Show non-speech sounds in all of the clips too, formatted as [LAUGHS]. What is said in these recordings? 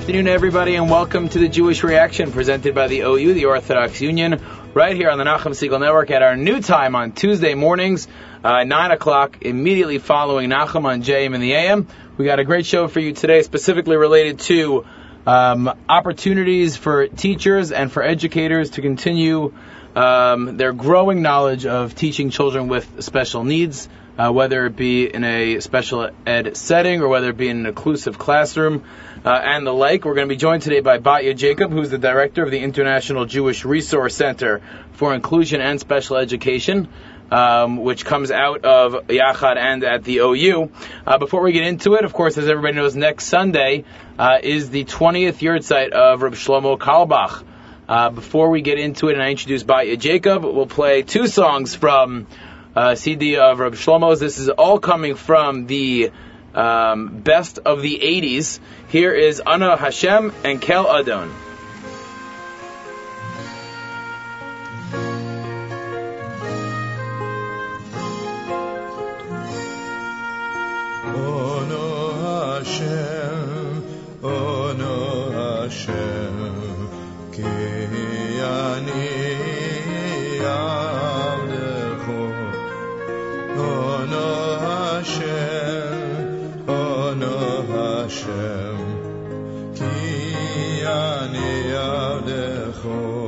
afternoon, everybody, and welcome to the Jewish Reaction presented by the OU, the Orthodox Union, right here on the Nachum Segal Network at our new time on Tuesday mornings, uh, 9 o'clock, immediately following Nachum on JM in the AM. We got a great show for you today, specifically related to um, opportunities for teachers and for educators to continue um, their growing knowledge of teaching children with special needs uh, whether it be in a special ed setting or whether it be in an inclusive classroom uh, and the like. We're going to be joined today by Batya Jacob, who's the director of the International Jewish Resource Center for Inclusion and Special Education. Um, which comes out of Yachad and at the OU. Uh, before we get into it, of course, as everybody knows, next Sunday uh, is the 20th yahrzeit of Reb Shlomo Carlebach. Uh, before we get into it and I introduce Batya Jacob, we'll play two songs from uh, CD of Rabbi Shlomo's. This is all coming from the um, best of the 80s. Here is Ana Hashem and Kel Adon. Hashem, Oh.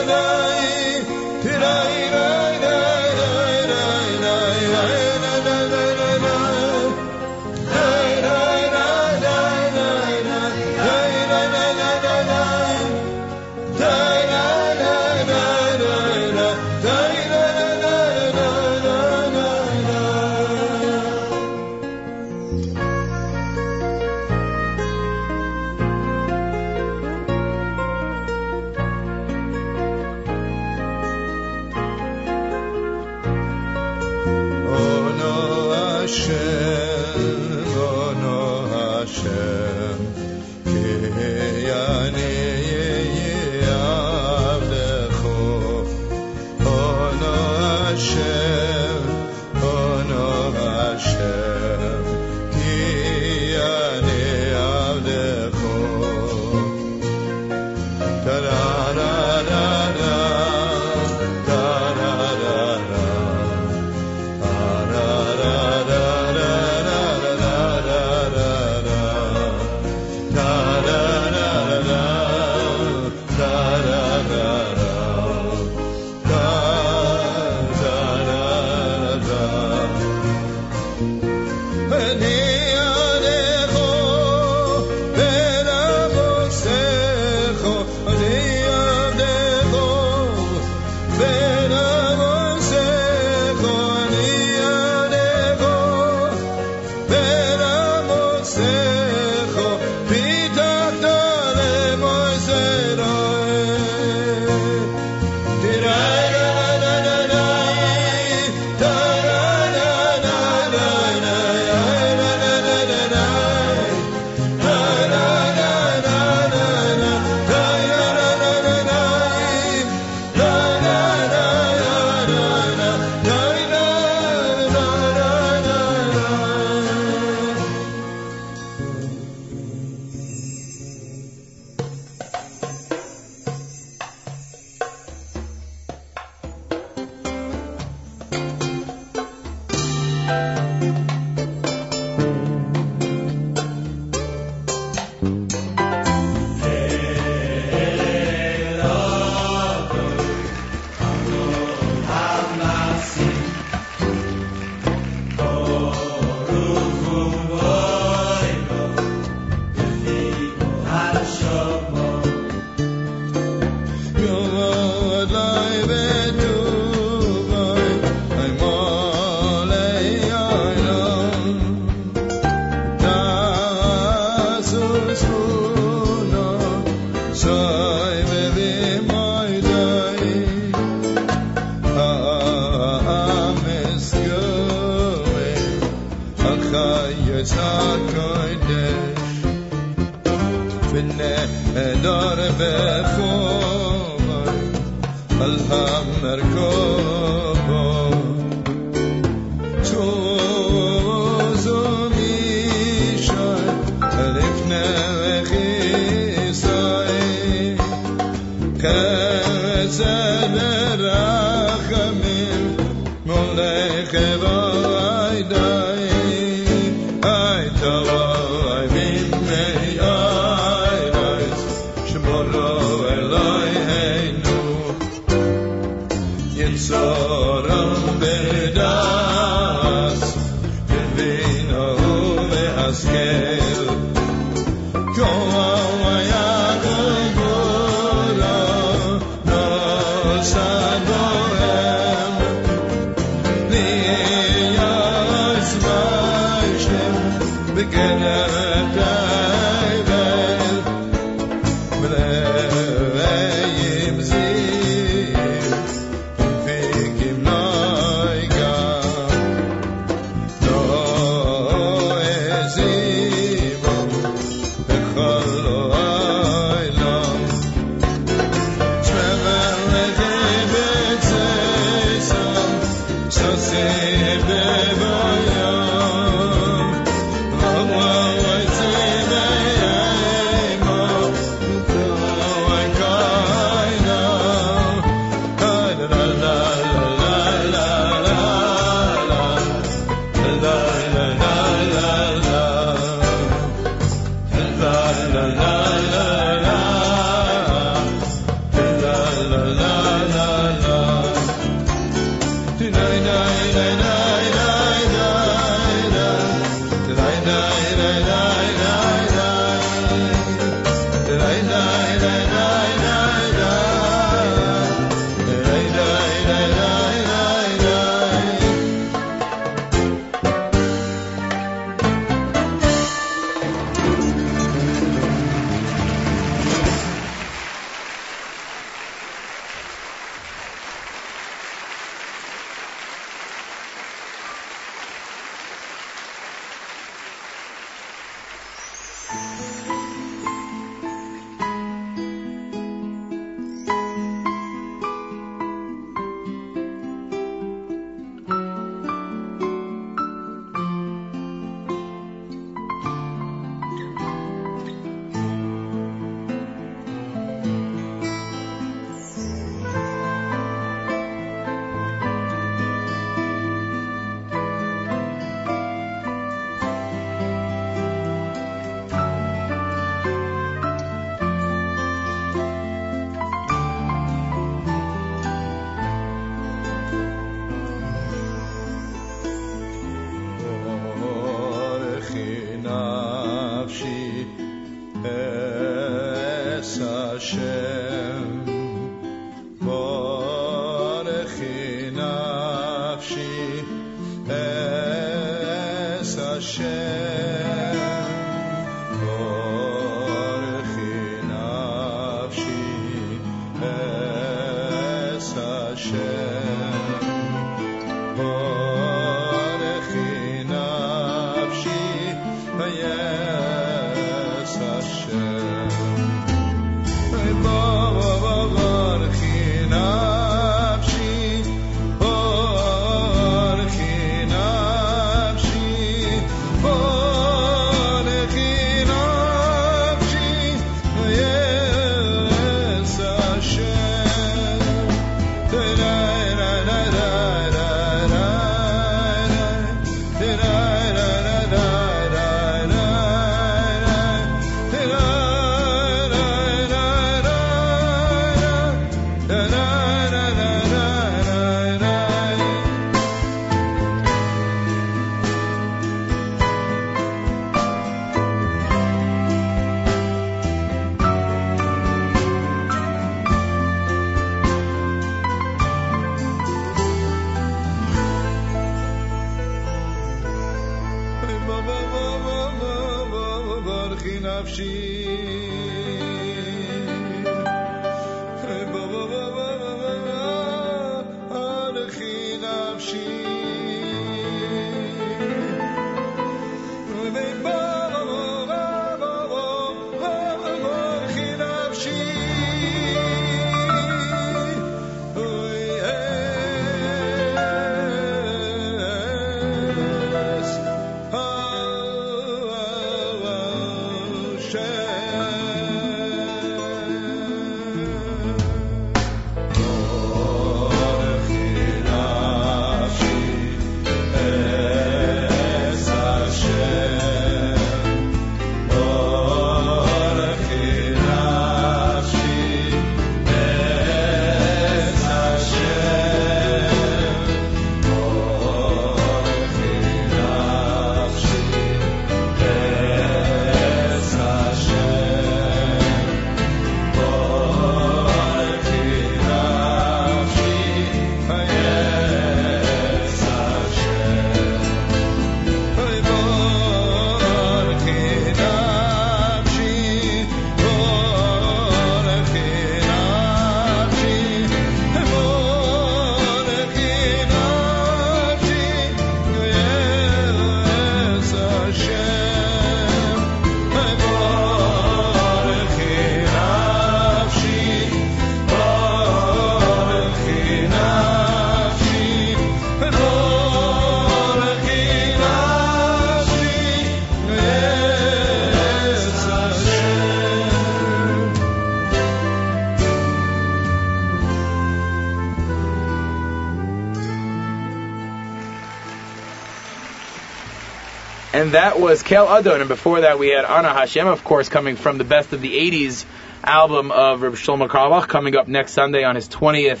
And that was Kel Adon, and before that we had Ana Hashem, of course, coming from the best of the 80s album of Reb Shlomo Carlebach, coming up next Sunday on his 20th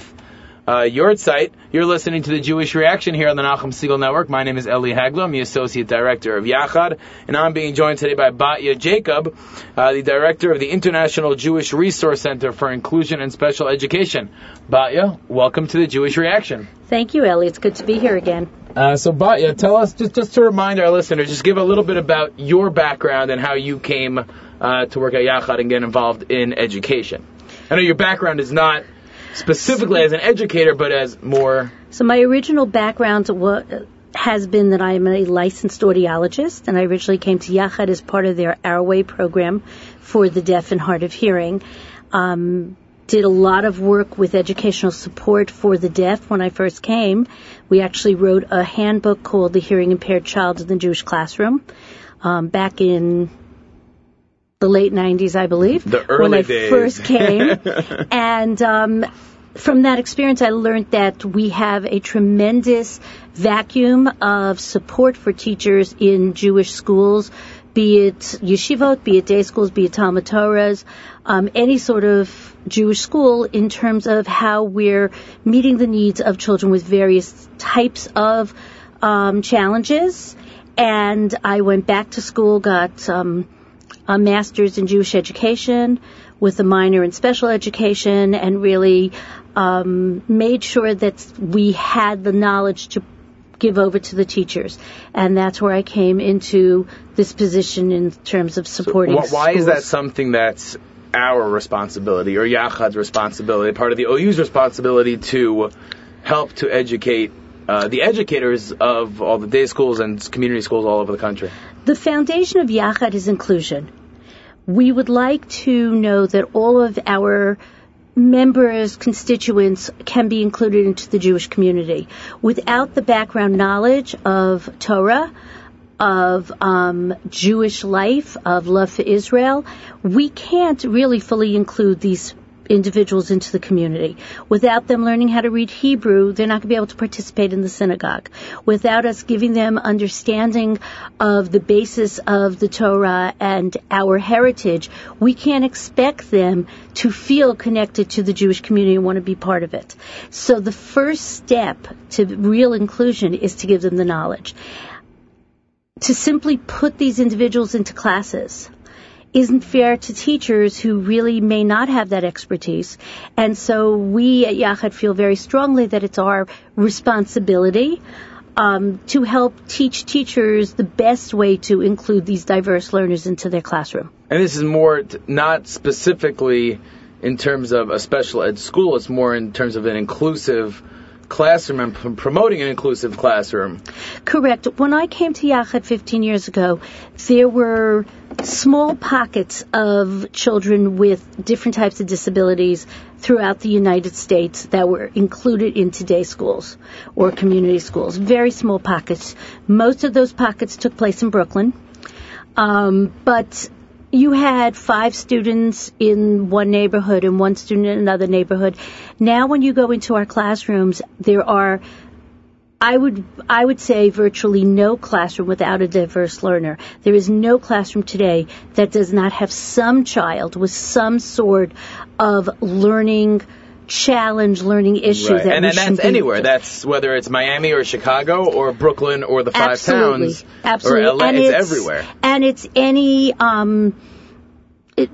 uh, site. You're listening to the Jewish Reaction here on the Nachum Segal Network. My name is Eli Hagler. I'm the Associate Director of Yachad, and I'm being joined today by Batya Jacob, uh, the Director of the International Jewish Resource Center for Inclusion and Special Education. Batya, welcome to the Jewish Reaction. Thank you, Ellie. It's good to be here again. Uh, so, Batya, tell us just just to remind our listeners, just give a little bit about your background and how you came uh, to work at Yachad and get involved in education. I know your background is not specifically as an educator, but as more. So, my original background has been that I am a licensed audiologist, and I originally came to Yachad as part of their Our Way program for the deaf and hard of hearing. Um, did a lot of work with educational support for the deaf when I first came. We actually wrote a handbook called The Hearing Impaired Child in the Jewish Classroom um, back in the late 90s, I believe. The early when I days. first came. [LAUGHS] and um, from that experience, I learned that we have a tremendous vacuum of support for teachers in Jewish schools be it yeshivot, be it day schools, be it Talmud Torahs, um, any sort of Jewish school in terms of how we're meeting the needs of children with various types of um, challenges. And I went back to school, got um, a master's in Jewish education with a minor in special education, and really um, made sure that we had the knowledge to give over to the teachers. And that's where I came into this position in terms of supporting so, why is that something that's our responsibility or Yachad's responsibility, part of the OU's responsibility to help to educate uh, the educators of all the day schools and community schools all over the country? The foundation of Yachad is inclusion. We would like to know that all of our members, constituents can be included into the Jewish community. Without the background knowledge of Torah, of um, Jewish life, of love for Israel, we can't really fully include these individuals into the community. Without them learning how to read Hebrew, they're not going to be able to participate in the synagogue. Without us giving them understanding of the basis of the Torah and our heritage, we can't expect them to feel connected to the Jewish community and want to be part of it. So the first step to real inclusion is to give them the knowledge. To simply put these individuals into classes isn't fair to teachers who really may not have that expertise. And so we at Yachad feel very strongly that it's our responsibility um, to help teach teachers the best way to include these diverse learners into their classroom. And this is more t- not specifically in terms of a special ed school. It's more in terms of an inclusive classroom and p- promoting an inclusive classroom. Correct. When I came to Yachad 15 years ago, there were small pockets of children with different types of disabilities throughout the United States that were included in today's schools or community schools. Very small pockets. Most of those pockets took place in Brooklyn. Um, but you had five students in one neighborhood and one student in another neighborhood. Now when you go into our classrooms, there are I would I would say virtually no classroom without a diverse learner. There is no classroom today that does not have some child with some sort of learning challenge, learning issue Right. that And, and that's be- anywhere. That's whether it's Miami or Chicago or Brooklyn or the five Absolutely. towns Absolutely. or LA. And it's, everywhere. And it's any um, it,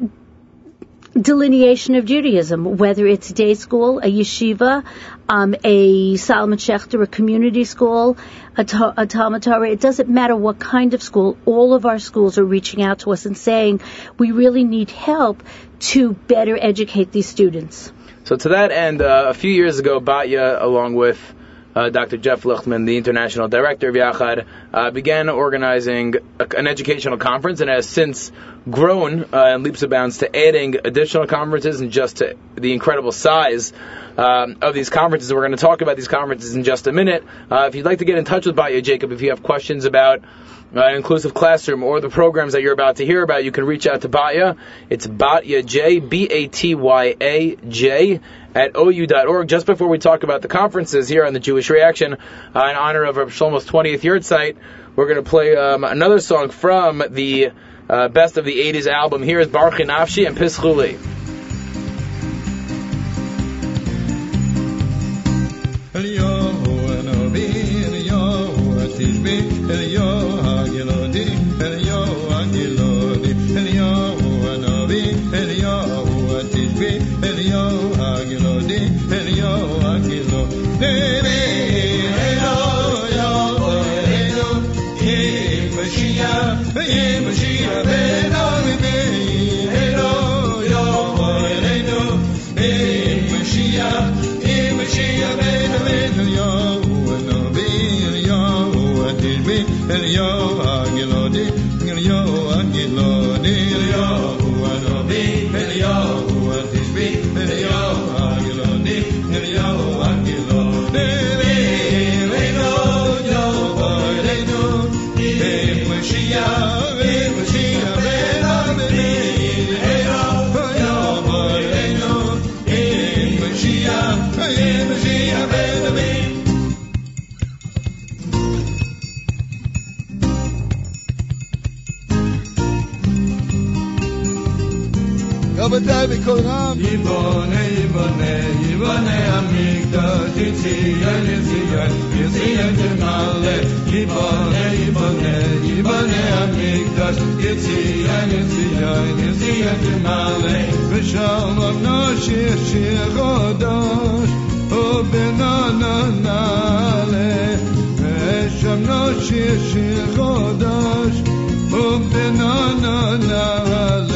delineation of Judaism, whether it's day school, a yeshiva, um, a Solomon Schechter, a community school, a, ta- a Talmud Torah. It doesn't matter what kind of school. All of our schools are reaching out to us and saying we really need help to better educate these students. So to that end, uh, a few years ago, Batya, along with uh, Dr. Jeff Lichtman, the international director of Yachad, uh, began organizing a, an educational conference and has since grown uh, in leaps and bounds to adding additional conferences and just to the incredible size um, of these conferences. We're going to talk about these conferences in just a minute. Uh, if you'd like to get in touch with Batya, Jacob, if you have questions about an inclusive classroom or the programs that you're about to hear about, you can reach out to Batya. It's Batya J, B-A-T-Y-A-J, at OU.org. Just before we talk about the conferences here on the Jewish Reaction, uh, in honor of Rav Shlomo's 20th yahrzeit, we're going to play um, another song from the uh, Best of the 80s album. Here is Baruch and Pischuli. کنم دیوانه دیوانه دیوانه amigdal titiyen titiyen titiyen malle divane divane divane amigdal titiyen titiyen titiyen malle ve shalom nashir shirodash o Vesham ve shir nashir shirodash o benanale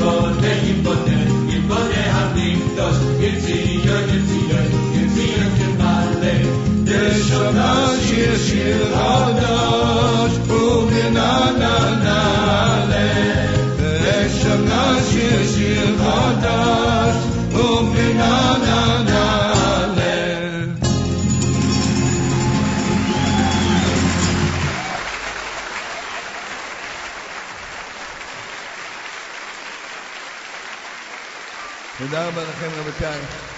Yibone, Yibone, Yibone Hamikdash, Yitziyan, Yitziyan, Yitziyan Temale. Yeshana Shir Shir Hadash, Uminana Nale. Yeshana Shir Shir Hadash, Uminana Mamma, la camera mi.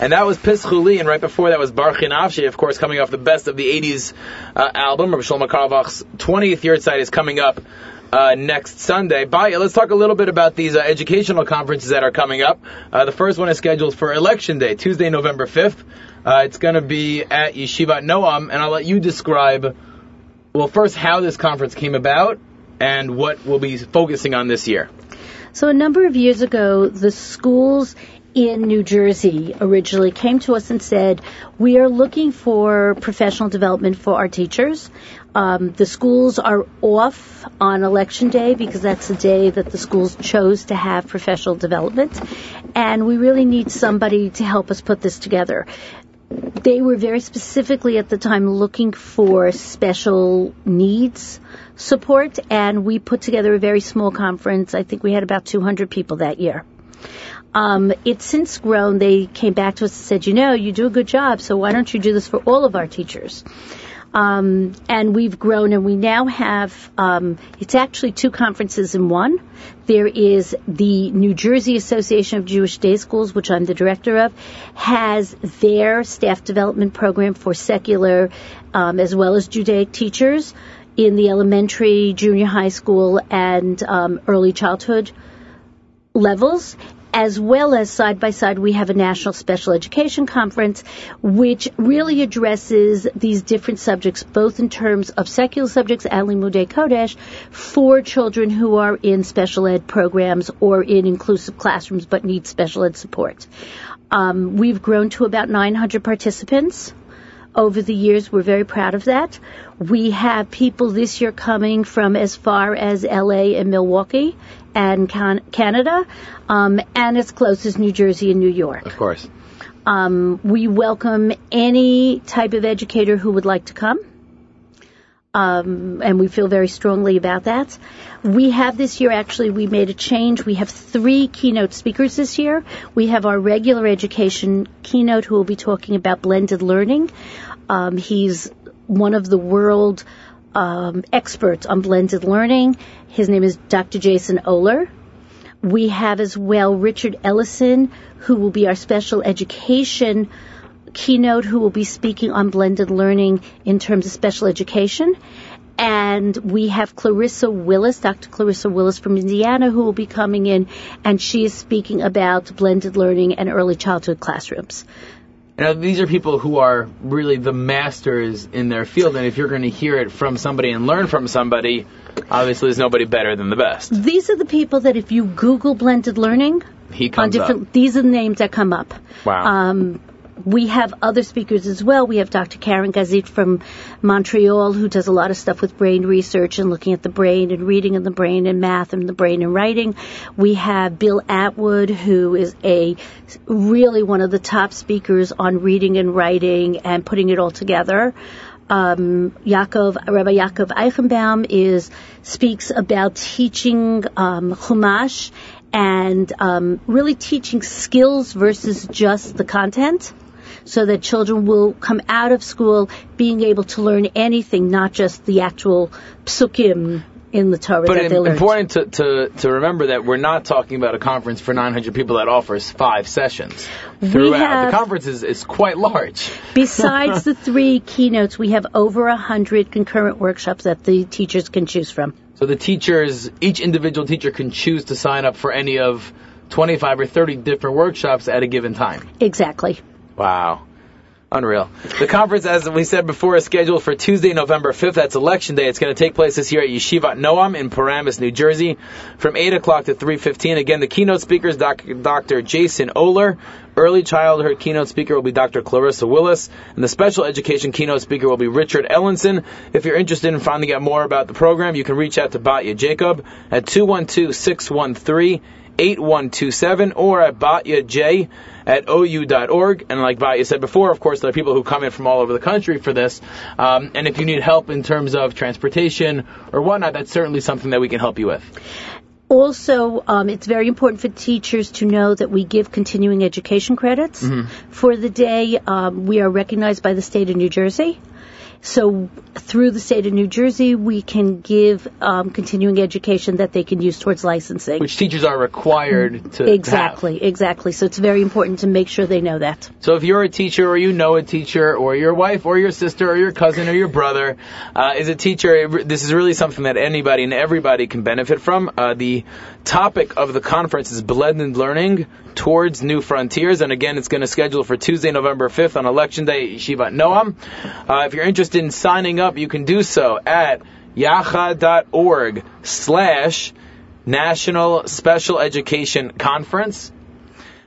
And that was Pischuli, and right before that was Barchi Nafshi, of course, coming off the best of the 80s uh, album. Rabbi Shlomo Carlebach's 20th yahrzeit is coming up uh, next Sunday. Batya, let's talk a little bit about these uh, educational conferences that are coming up. Uh, the first one is scheduled for Election Day, Tuesday, November 5th. Uh, it's going to be at Yeshiva Noam, and I'll let you describe, well, first how this conference came about and what we'll be focusing on this year. So a number of years ago, the schools in New Jersey originally came to us and said, we are looking for professional development for our teachers. Um, the schools are off on election day because that's the day that the schools chose to have professional development. And we really need somebody to help us put this together. They were very specifically at the time looking for special needs support, and we put together a very small conference. I think we had about 200 people that year. Um, it's since grown. They came back to us and said, you know, you do a good job, so why don't you do this for all of our teachers? Um, and we've grown, and we now have, um, it's actually two conferences in one. There is the New Jersey Association of Jewish Day Schools, which I'm the director of, has their staff development program for secular um, as well as Judaic teachers in the elementary, junior high school, and um, early childhood levels. As well as side by side, we have a national special education conference, which really addresses these different subjects, both in terms of secular subjects and Limudei Kodesh, for children who are in special ed programs or in inclusive classrooms but need special ed support. Um, we've grown to about 900 participants over the years. We're very proud of that. We have people this year coming from as far as LA and Milwaukee and Can- Canada, um, and as close as New Jersey and New York. Of course. Um, we welcome any type of educator who would like to come. Um, and we feel very strongly about that. We have this year actually we made a change. We have three keynote speakers this year. We have our regular education keynote who will be talking about blended learning. Um, he's one of the world um, experts on blended learning. His name is Dr. Jason Ohler. We have as well Richard Ellenson, who will be our special education keynote, who will be speaking on blended learning in terms of special education. And we have Clarissa Willis, Dr. Clarissa Willis from Indiana, who will be coming in, and she is speaking about blended learning and early childhood classrooms. Now, these are people who are really the masters in their field, and if you're going to hear it from somebody and learn from somebody, obviously there's nobody better than the best. These are the people that if you Google blended learning, He on different, up. these are the names that come up. Wow. Um, we have other speakers as well. We have Dr. Karen Gazit from Montreal, who does a lot of stuff with brain research and looking at the brain and reading in the brain and math and the brain and writing. We have Bill Atwood, who is a really one of the top speakers on reading and writing and putting it all together. Um, Yaakov, Rabbi Yaakov Eichenbaum is speaks about teaching um, Chumash and um, really teaching skills versus just the content so that children will come out of school being able to learn anything, not just the actual psukim in the Torah But it's important to, to, to remember that we're not talking about a conference for 900 people that offers five sessions throughout. have- the conference is, is quite large. Besides the [LAUGHS] three keynotes, we have over a hundred concurrent workshops that the teachers can choose from. So the teachers, each individual teacher can choose to sign up for any of 25 or 30 different workshops at a given time. Exactly. Wow. Unreal. The conference, as we said before, is scheduled for Tuesday, November 5th. That's Election Day. It's going to take place this year at Yeshivat Noam in Paramus, New Jersey, from 8 o'clock to 3.15. Again, the keynote speaker is Doc- Dr. Jason Ohler. Early childhood keynote speaker will be Dr. Clarissa Willis. And the special education keynote speaker will be Richard Ellenson. If you're interested in finding out more about the program, you can reach out to Batya Jacob at 212-613 8127 or at batyaj at ou.org. And like Batya said before, of course, there are people who come in from all over the country for this. Um, and if you need help in terms of transportation or whatnot, that's certainly something that we can help you with. Also, um, it's very important for teachers to know that we give continuing education credits for the day. Um, we are recognized by the state of New Jersey. So through the state of New Jersey, we can give um, continuing education that they can use towards licensing. Which teachers are required to to have. exactly, exactly. So it's very important to make sure they know that. So if you're a teacher or you know a teacher or your wife or your sister or your cousin or your brother uh, is a teacher, this is really something that anybody and everybody can benefit from. Uh, the topic of the conference is blended learning towards new frontiers. And again, it's going to schedule for Tuesday, November 5th on Election Day at Yeshivat Noam. Uh, if you're interested in signing up, you can do so at yachad.org slash National Special Education Conference.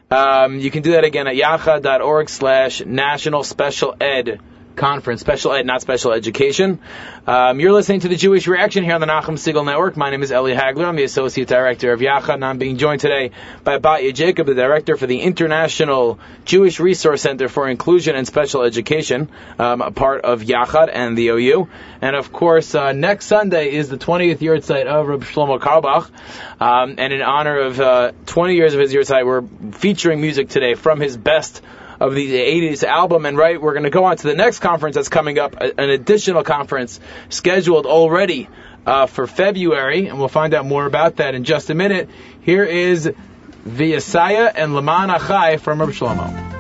Um, you can do that again at yachad.org slash national special ed conference. Special ed, not special education. Um, you're listening to the Jewish Reaction here on the Nachum Segal Network. My name is Eli Hagler. I'm the Associate Director of Yachad, and I'm being joined today by Batya Jacob, the Director for the International Jewish Resource Center for Inclusion and Special Education, um, a part of Yachad and the OU. And of course, uh, next Sunday is the 20th yahrzeit of Reb Shlomo Carlebach. Um, and in honor of uh, 20 years of his yahrzeit, we're featuring music today from his best of the 80s album. And right, we're going to go on to the next conference that's coming up, an additional conference scheduled already uh, for February, and we'll find out more about that in just a minute. Here is Viasaya and Laman Achai from Reb Shlomo.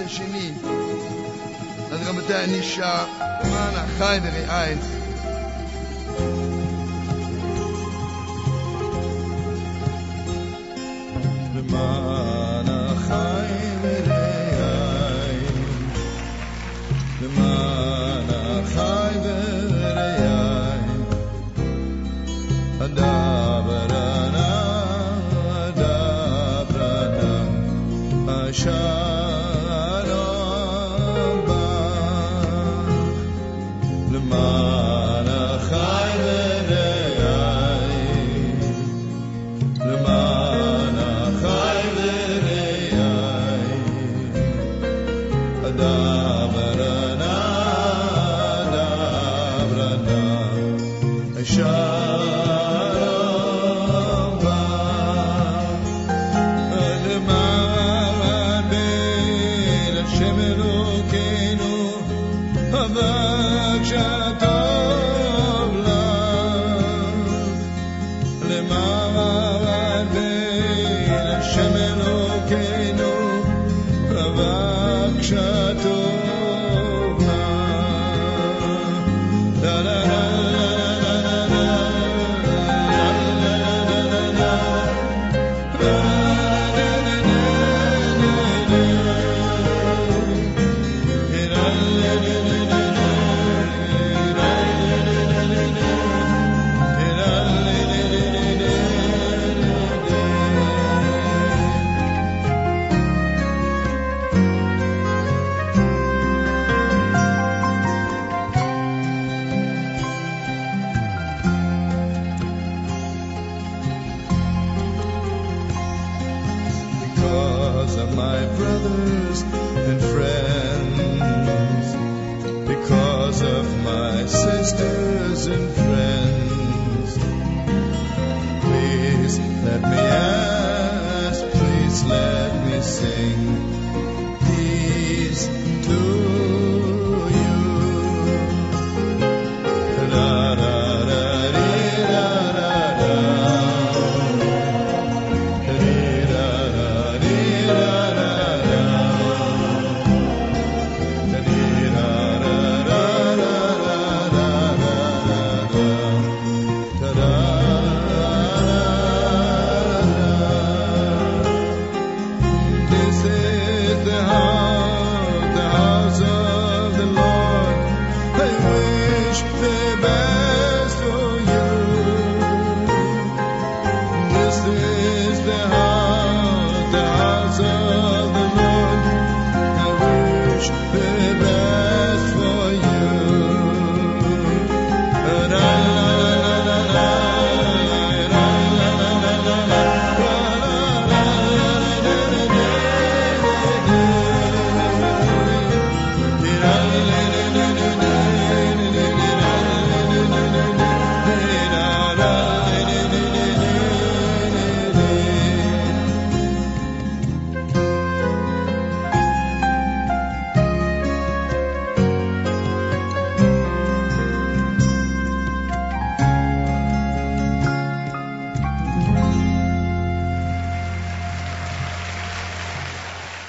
השני. אז רבותיי, אני שר למען אחי ורעי.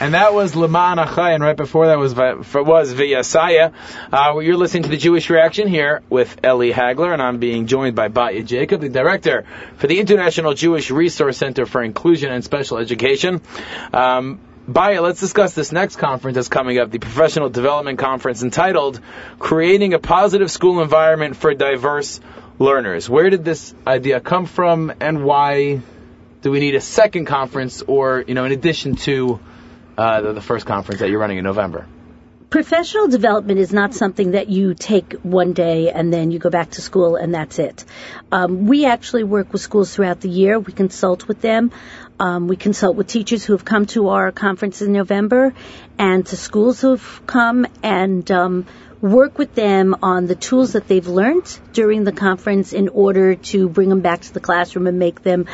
And that was Leman Achai, and right before that was was Viyasaya. Uh, you're listening to the Jewish Reaction here with Eli Hagler, and I'm being joined by Batya Jacob, the director for the International Jewish Resource Center for Inclusion and Special Education. Um, Batya, let's discuss this next conference that's coming up, the Professional Development Conference entitled Creating a Positive School Environment for Diverse Learners. Where did this idea come from and why do we need a second conference or, you know, in addition to uh, the, first conference that you're running in November? Professional development is not something that you take one day and then you go back to school and that's it. Um, we actually work with schools throughout the year. We consult with them. Um, we consult with teachers who have come to our conference in November and to schools who've come and um, work with them on the tools that they've learned during the conference in order to bring them back to the classroom and make them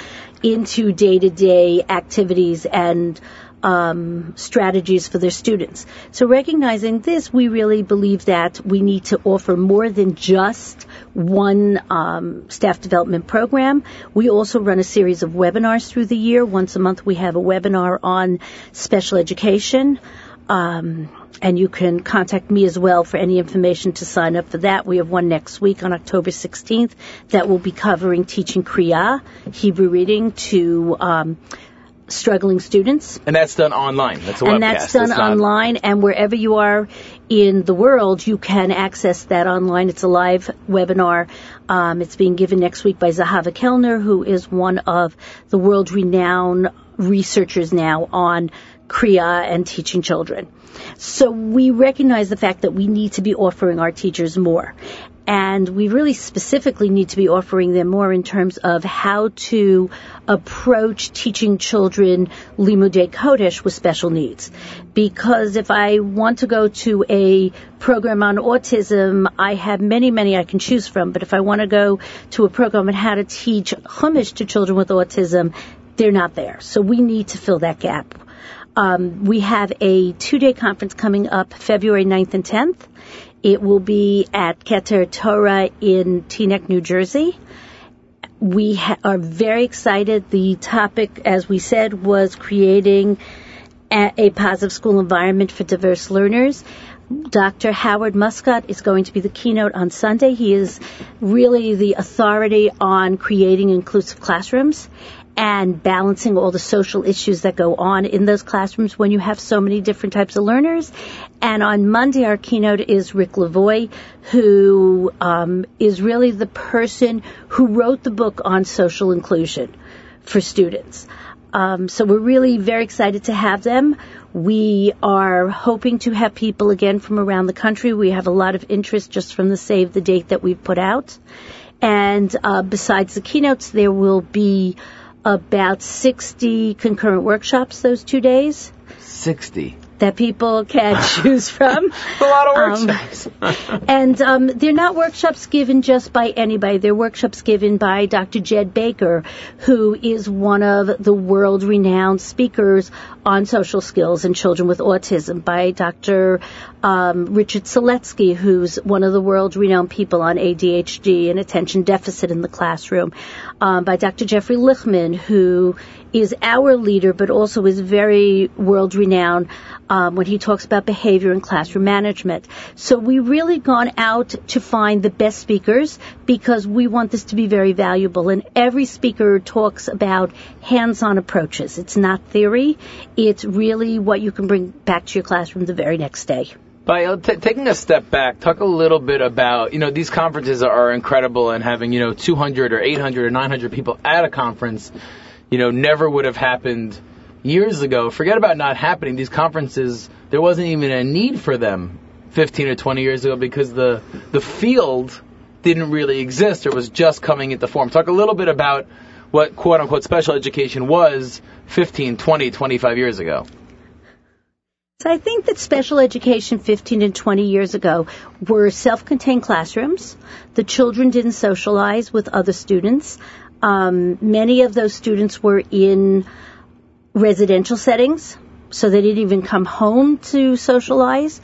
into day-to-day activities and um, strategies for their students. So recognizing this, we really believe that we need to offer more than just one um, staff development program. We also run a series of webinars through the year. Once a month, we have a webinar on special education. Um, and you can contact me as well for any information to sign up for that. We have one next week on October 16th that will be covering teaching Kriya, Hebrew reading to um, struggling students. And that's done online. That's a and webcast. that's done It's not- online, and wherever you are in the world, you can access that online. It's a live webinar. Um, it's being given next week by Zahava Kellner, who is one of the world-renowned researchers now on Kriya and teaching children. So we recognize the fact that we need to be offering our teachers more. And we really specifically need to be offering them more in terms of how to approach teaching children Limudei Kodesh with special needs. Because if I want to go to a program on autism, I have many, many I can choose from. But if I want to go to a program on how to teach Chumash to children with autism, they're not there. So we need to fill that gap. Um, we have a two-day conference coming up February 9th and 10th. It will be at Keter Torah in Teaneck, New Jersey. We ha- are very excited. The topic, as we said, was creating a, a positive school environment for diverse learners. Dr. Howard Muscott is going to be the keynote on Sunday. He is really the authority on creating inclusive classrooms and balancing all the social issues that go on in those classrooms when you have so many different types of learners. And on Monday, our keynote is Rick Lavoie, who um, is really the person who wrote the book on social inclusion for students. Um, so we're really very excited to have them. We are hoping to have people again from around the country. We have a lot of interest just from the save the date that we've put out. And uh, besides the keynotes, there will be about 60 concurrent workshops those two days 60. That people can [LAUGHS] choose from. A lot of Um, workshops. [LAUGHS] And um, they're not workshops given just by anybody. They're workshops given by Dr. Jed Baker, who is one of the world-renowned speakers on social skills and children with autism. By Dr. Um, Richard Seletsky, who's one of the world-renowned people on ADHD and attention deficit in the classroom. Um, by Dr. Jeffrey Lichtman, who is our leader, but also is very world-renowned um, when he talks about behavior and classroom management. So we really gone out to find the best speakers because we want this to be very valuable. And every speaker talks about hands-on approaches. It's not theory. It's really what you can bring back to your classroom the very next day. But uh, t- taking a step back, talk a little bit about, you know, these conferences are incredible and having, you know, 200 or 800 or 900 people at a conference, you know, never would have happened years ago. Forget about not happening. These conferences, there wasn't even a need for them 15 or 20 years ago because the, the field didn't really exist or was just coming into form. Talk a little bit about what quote unquote special education was 15, 20, 25 years ago. So I think that special education 15 and 20 years ago were self-contained classrooms. The children didn't socialize with other students. Um, many of those students were in residential settings, so they didn't even come home to socialize.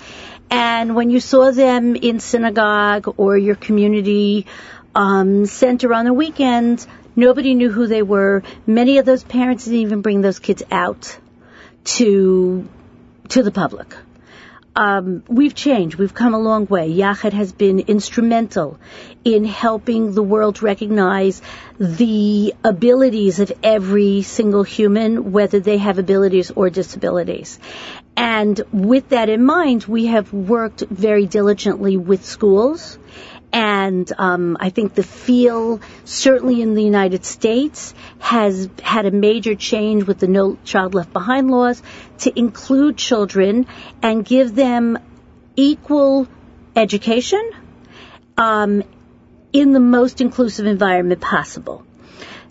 And when you saw them in synagogue or your community um, center on the weekend, nobody knew who they were. Many of those parents didn't even bring those kids out to to the public. Um, we've changed. We've come a long way. Yachad has been instrumental in helping the world recognize the abilities of every single human, whether they have abilities or disabilities. And with that in mind, we have worked very diligently with schools and um, I think the feel, certainly in the United States, has had a major change with the No Child Left Behind laws to include children and give them equal education um, in the most inclusive environment possible.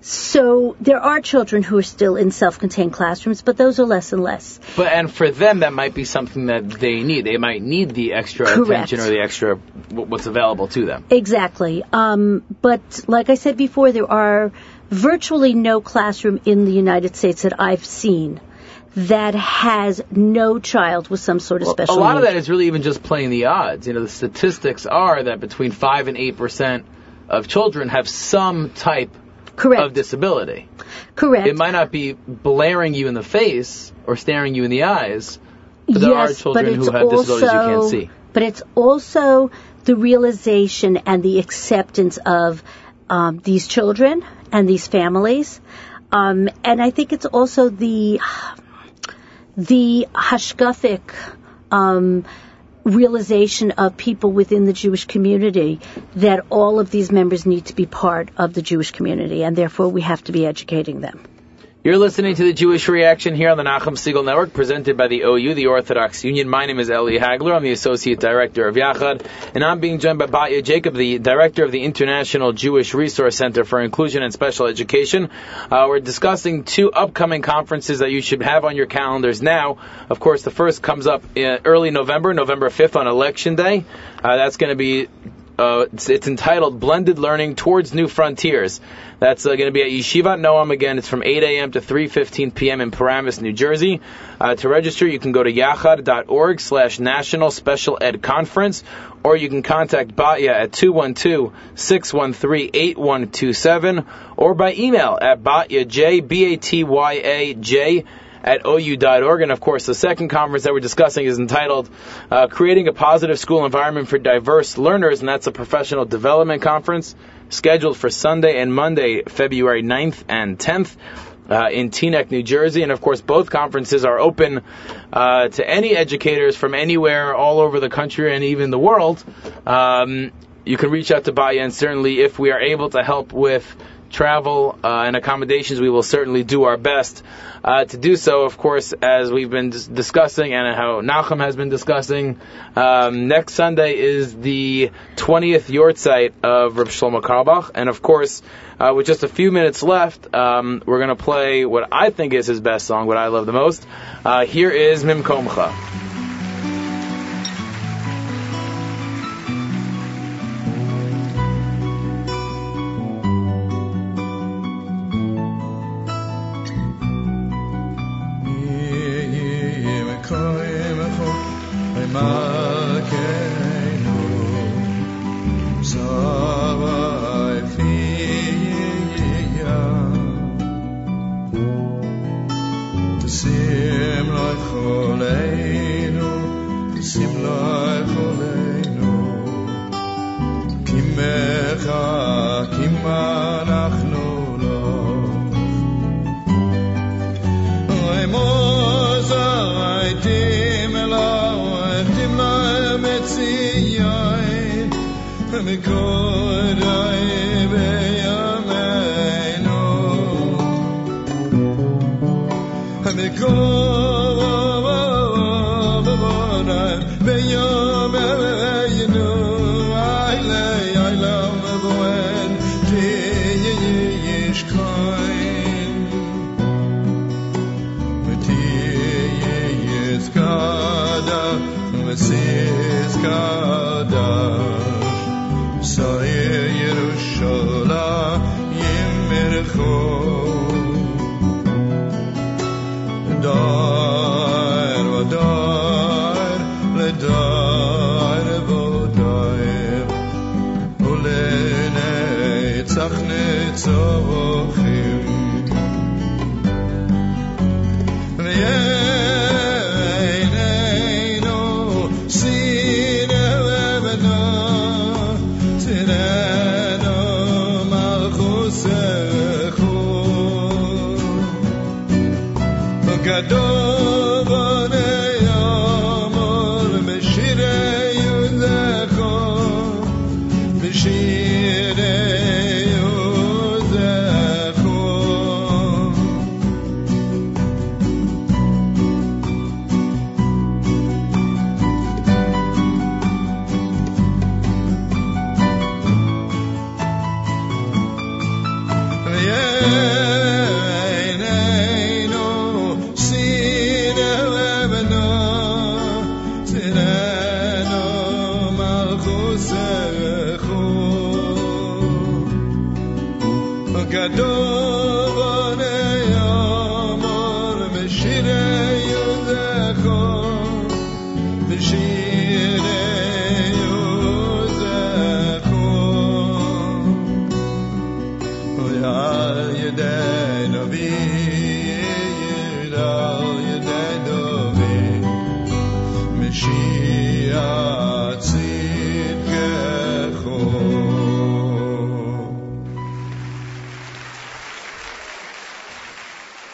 So there are children who are still in self-contained classrooms, but those are less and less. But and for them, that might be something that they need. They might need the extra Correct. attention or the extra what's available to them. Exactly. Um, but like I said before, there are virtually no classroom in the United States that I've seen that has no child with some sort of Well, special a lot of that is really even just playing the odds. You know, the statistics are that between five and eight percent of children have some type Correct. of disability. Correct. It might not be blaring you in the face or staring you in the eyes, but there yes, are children who have disabilities you can't also- see. But it's also the realization and the acceptance of um, these children and these families. Um, and I think it's also the the hashkafic um, realization of people within the Jewish community that all of these members need to be part of the Jewish community, and therefore we have to be educating them. You're listening to the Jewish Reaction here on the Nachum Segal Network, presented by the OU, the Orthodox Union. My name is Eli Hagler. I'm the Associate Director of Yachad, and I'm being joined by Batya Jacob, the Director of the International Jewish Resource Center for Inclusion and Special Education. Uh, we're discussing two upcoming conferences that you should have on your calendars now. Of course, the first comes up in early November, November 5th on Election Day. Uh, that's going to be uh, it's, it's entitled Blended Learning Towards New Frontiers. That's uh, going to be at Yeshiva Noam again. It's from 8 a.m. to 3:15 p.m. in Paramus, New Jersey. Uh, to register, you can go to yachad.org slash National Special Ed Conference, or you can contact Batya at 212-613-8127, or by email at Batya J B A T Y A J at OU.org. And of course, the second conference that we're discussing is entitled uh, Creating a Positive School Environment for Diverse Learners, and that's a professional development conference scheduled for Sunday and Monday, February 9th and 10th. Uh, in Teaneck, New Jersey, and of course, both conferences are open uh, to any educators from anywhere, all over the country, and even the world. Um, you can reach out to Batya, and certainly, if we are able to help with travel uh, and accommodations, we will certainly do our best uh, to do so. Of course, as we've been dis- discussing and how Nachum has been discussing, um, next Sunday is the 20th Yahrzeit of Reb Shlomo Carlebach, and of course, uh, with just a few minutes left, um, we're going to play what I think is his best song, what I love the most. Uh, here is Mimkomcha.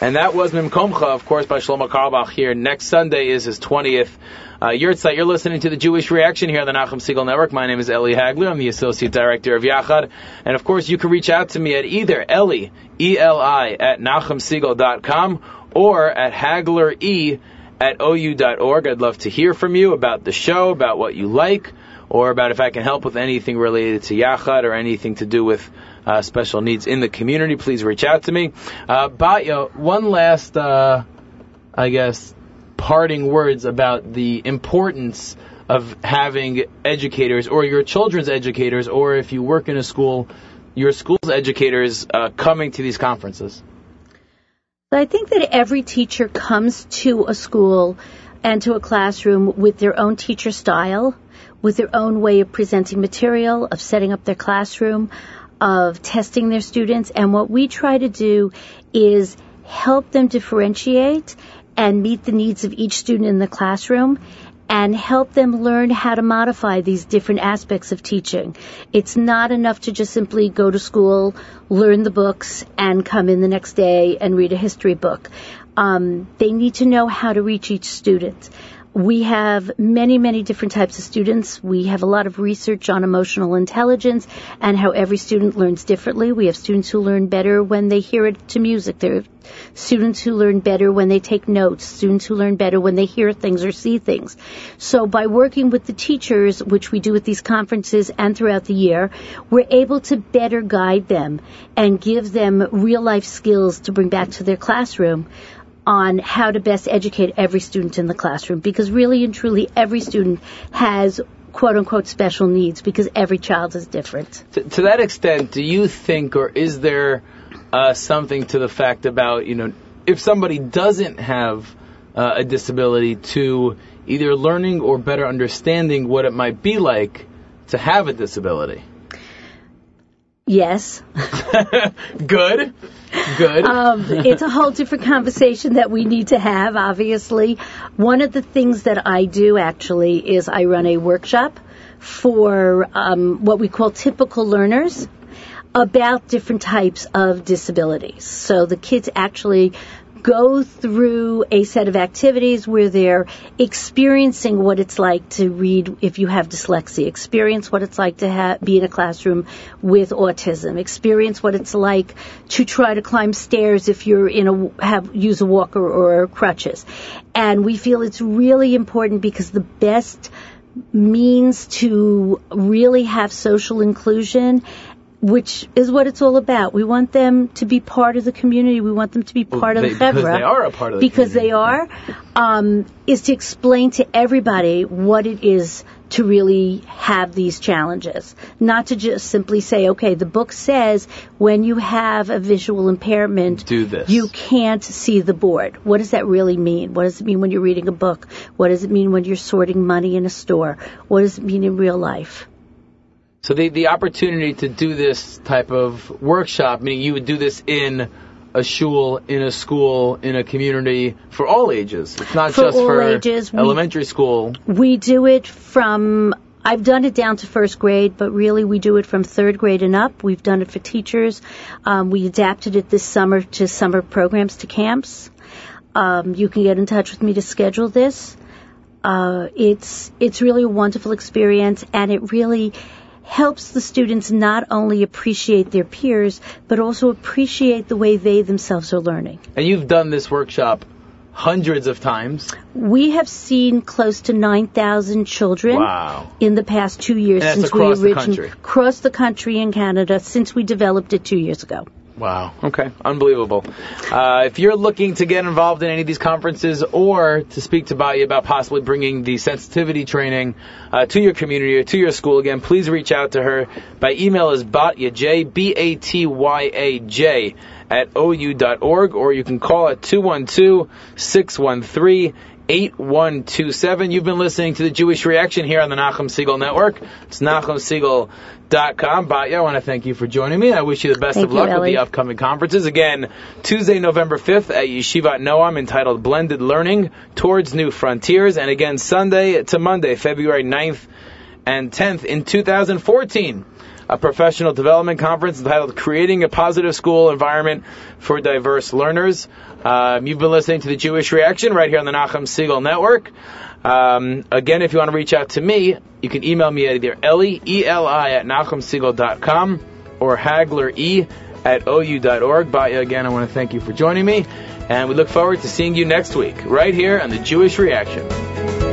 And that was Mimkomcha, of course, by Shlomo Carlebach here. Next Sunday is his 20th uh. You're listening to the Jewish Reaction here on the Nachum Segal Network. My name is Eli Hagler. I'm the Associate Director of Yachad. And of course, you can reach out to me at either Eli, E-L-I, at NachumSegal.com or at Hagler E at OU.org. I'd love to hear from you about the show, about what you like, or about if I can help with anything related to Yachad or anything to do with uh, special needs in the community, please reach out to me. Uh, Batya, one last, uh, I guess, parting words about the importance of having educators or your children's educators, or if you work in a school, your school's educators uh, coming to these conferences. I think that every teacher comes to a school and to a classroom with their own teacher style, with their own way of presenting material, of setting up their classroom, of testing their students. And what we try to do is help them differentiate and meet the needs of each student in the classroom and help them learn how to modify these different aspects of teaching. It's not enough to just simply go to school, learn the books, and come in the next day and read a history book. Um, they need to know how to reach each student. We have many, many different types of students. We have a lot of research on emotional intelligence and how every student learns differently. We have students who learn better when they hear it to music. There are students who learn better when they take notes, students who learn better when they hear things or see things. So by working with the teachers, which we do at these conferences and throughout the year, we're able to better guide them and give them real life skills to bring back to their classroom on how to best educate every student in the classroom because really and truly every student has quote unquote special needs because every child is different. To, to that extent, do you think or is there uh, something to the fact about, you know, if somebody doesn't have uh, a disability to either learning or better understanding what it might be like to have a disability? Yes. [LAUGHS] Good. Good. Um, [LAUGHS] it's a whole different conversation that we need to have, obviously. One of the things that I do actually is I run a workshop for um, what we call typical learners about different types of disabilities. So the kids actually go through a set of activities where they're experiencing what it's like to read if you have dyslexia, experience what it's like to ha- be in a classroom with autism, experience what it's like to try to climb stairs if you're in a have use a walker or crutches. And we feel it's really important because the best means to really have social inclusion which is what it's all about. We want them to be part of the community. We want them to be part they- of the chevra. because they are a part of the Because they are, um, is to explain to everybody what it is to really have these challenges. Not to just simply say, okay, the book says when you have a visual impairment, Do this. you can't see the board. What does that really mean? What does it mean when you're reading a book? What does it mean when you're sorting money in a store? What does it mean in real life? So the the opportunity to do this type of workshop, meaning you would do this in a shul, in a school, in a community for all ages. It's not For just for ages. We- elementary school. We do it from, I've done it down to first grade, but really we do it from third grade and up. We've done it for teachers. Um, we adapted it this summer to summer programs, to camps. Um, you can get in touch with me to schedule this. Uh, it's, it's really a wonderful experience and it really helps the students not only appreciate their peers, but also appreciate the way they themselves are learning. And you've done this workshop hundreds of times. We have seen close to 9,000 children Wow. in the past two years since we origin- country. across the country in Canada since we developed it two years ago. Wow. Okay. Unbelievable. Uh, if you're looking to get involved in any of these conferences or to speak to Batya about possibly bringing the sensitivity training uh, to your community or to your school, again, please reach out to her by email is Batya, J, B-A-T-Y-A-J at ou.org or you can call at 212-613 8127. You've been listening to the Jewish Reaction here on the Nachum Segal Network. It's NachumSegal.com. Batya, I want to thank you for joining me. I wish you the best Thank of you, luck with the upcoming conferences. Again, Tuesday, November 5th at Yeshiva Noam entitled Blended Learning Towards New Frontiers. And again, Sunday to Monday, February 9th and 10th in 2014. A professional development conference entitled Creating a Positive School Environment for Diverse Learners. Um, you've been listening to the Jewish Reaction right here on the Nachum Segal Network. Um, again, if you want to reach out to me, you can email me at either Eli, E-L-I, at NachumSegal.com or Hagler, E, at OU.org. Batya, again, I want to thank you for joining me, and we look forward to seeing you next week right here on the Jewish Reaction.